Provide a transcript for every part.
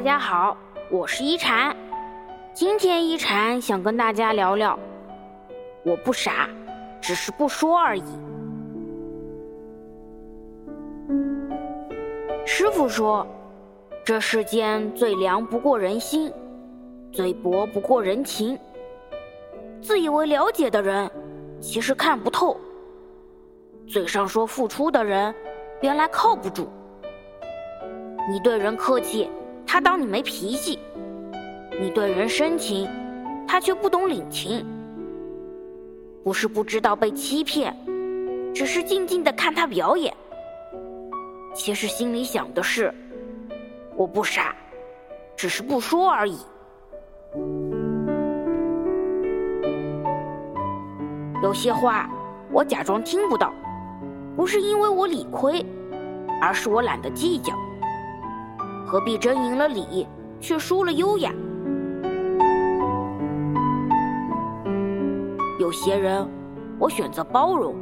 大家好，我是一禅。今天一禅想跟大家聊聊，我不傻，只是不说而已。师傅说，这世间最凉不过人心，最薄不过人情。自以为了解的人，其实看不透；嘴上说付出的人，原来靠不住。你对人客气，他当你没脾气；你对人深情，他却不懂领情。不是不知道被欺骗，只是静静的看他表演。其实心里想的是，我不傻，只是不说而已。有些话我假装听不到，不是因为我理亏，而是我懒得计较。何必争赢了理，却输了优雅？有些人，我选择包容，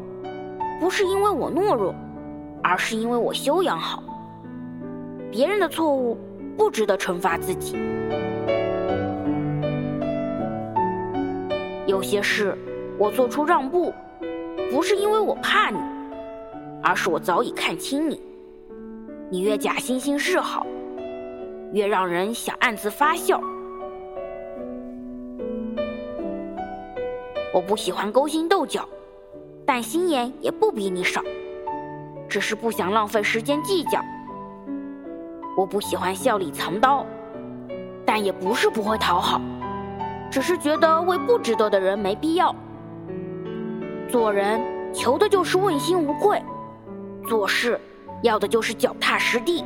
不是因为我懦弱，而是因为我修养好。别人的错误不值得惩罚自己。有些事，我做出让步，不是因为我怕你，而是我早已看清你。你越假惺惺示好。越让人想暗自发笑。我不喜欢勾心斗角，但心眼也不比你少，只是不想浪费时间计较。我不喜欢笑里藏刀，但也不是不会讨好，只是觉得为不值得的人没必要。做人求的就是问心无愧，做事要的就是脚踏实地。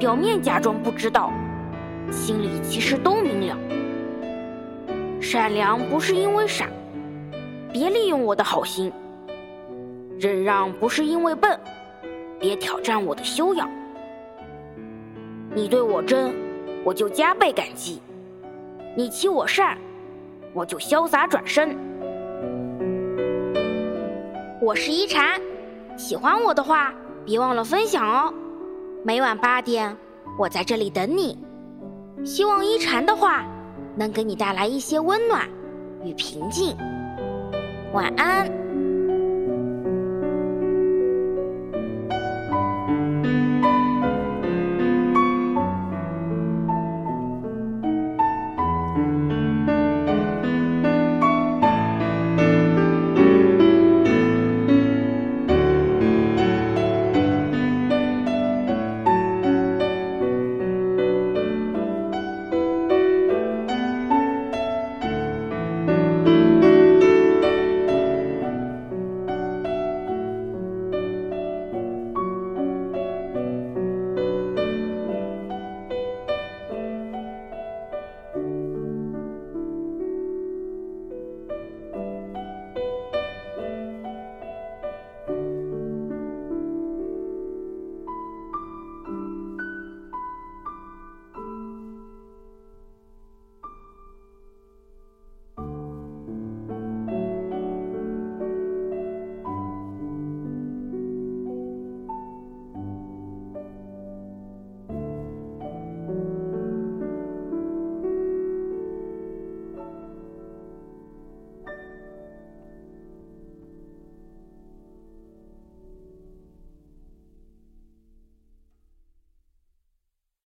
表面假装不知道，心里其实都明了。善良不是因为傻，别利用我的好心；忍让不是因为笨，别挑战我的修养。你对我真，我就加倍感激；你欺我善，我就潇洒转身。我是一禅，喜欢我的话，别忘了分享哦。每晚八点，我在这里等你。希望一禅的话能给你带来一些温暖与平静。晚安。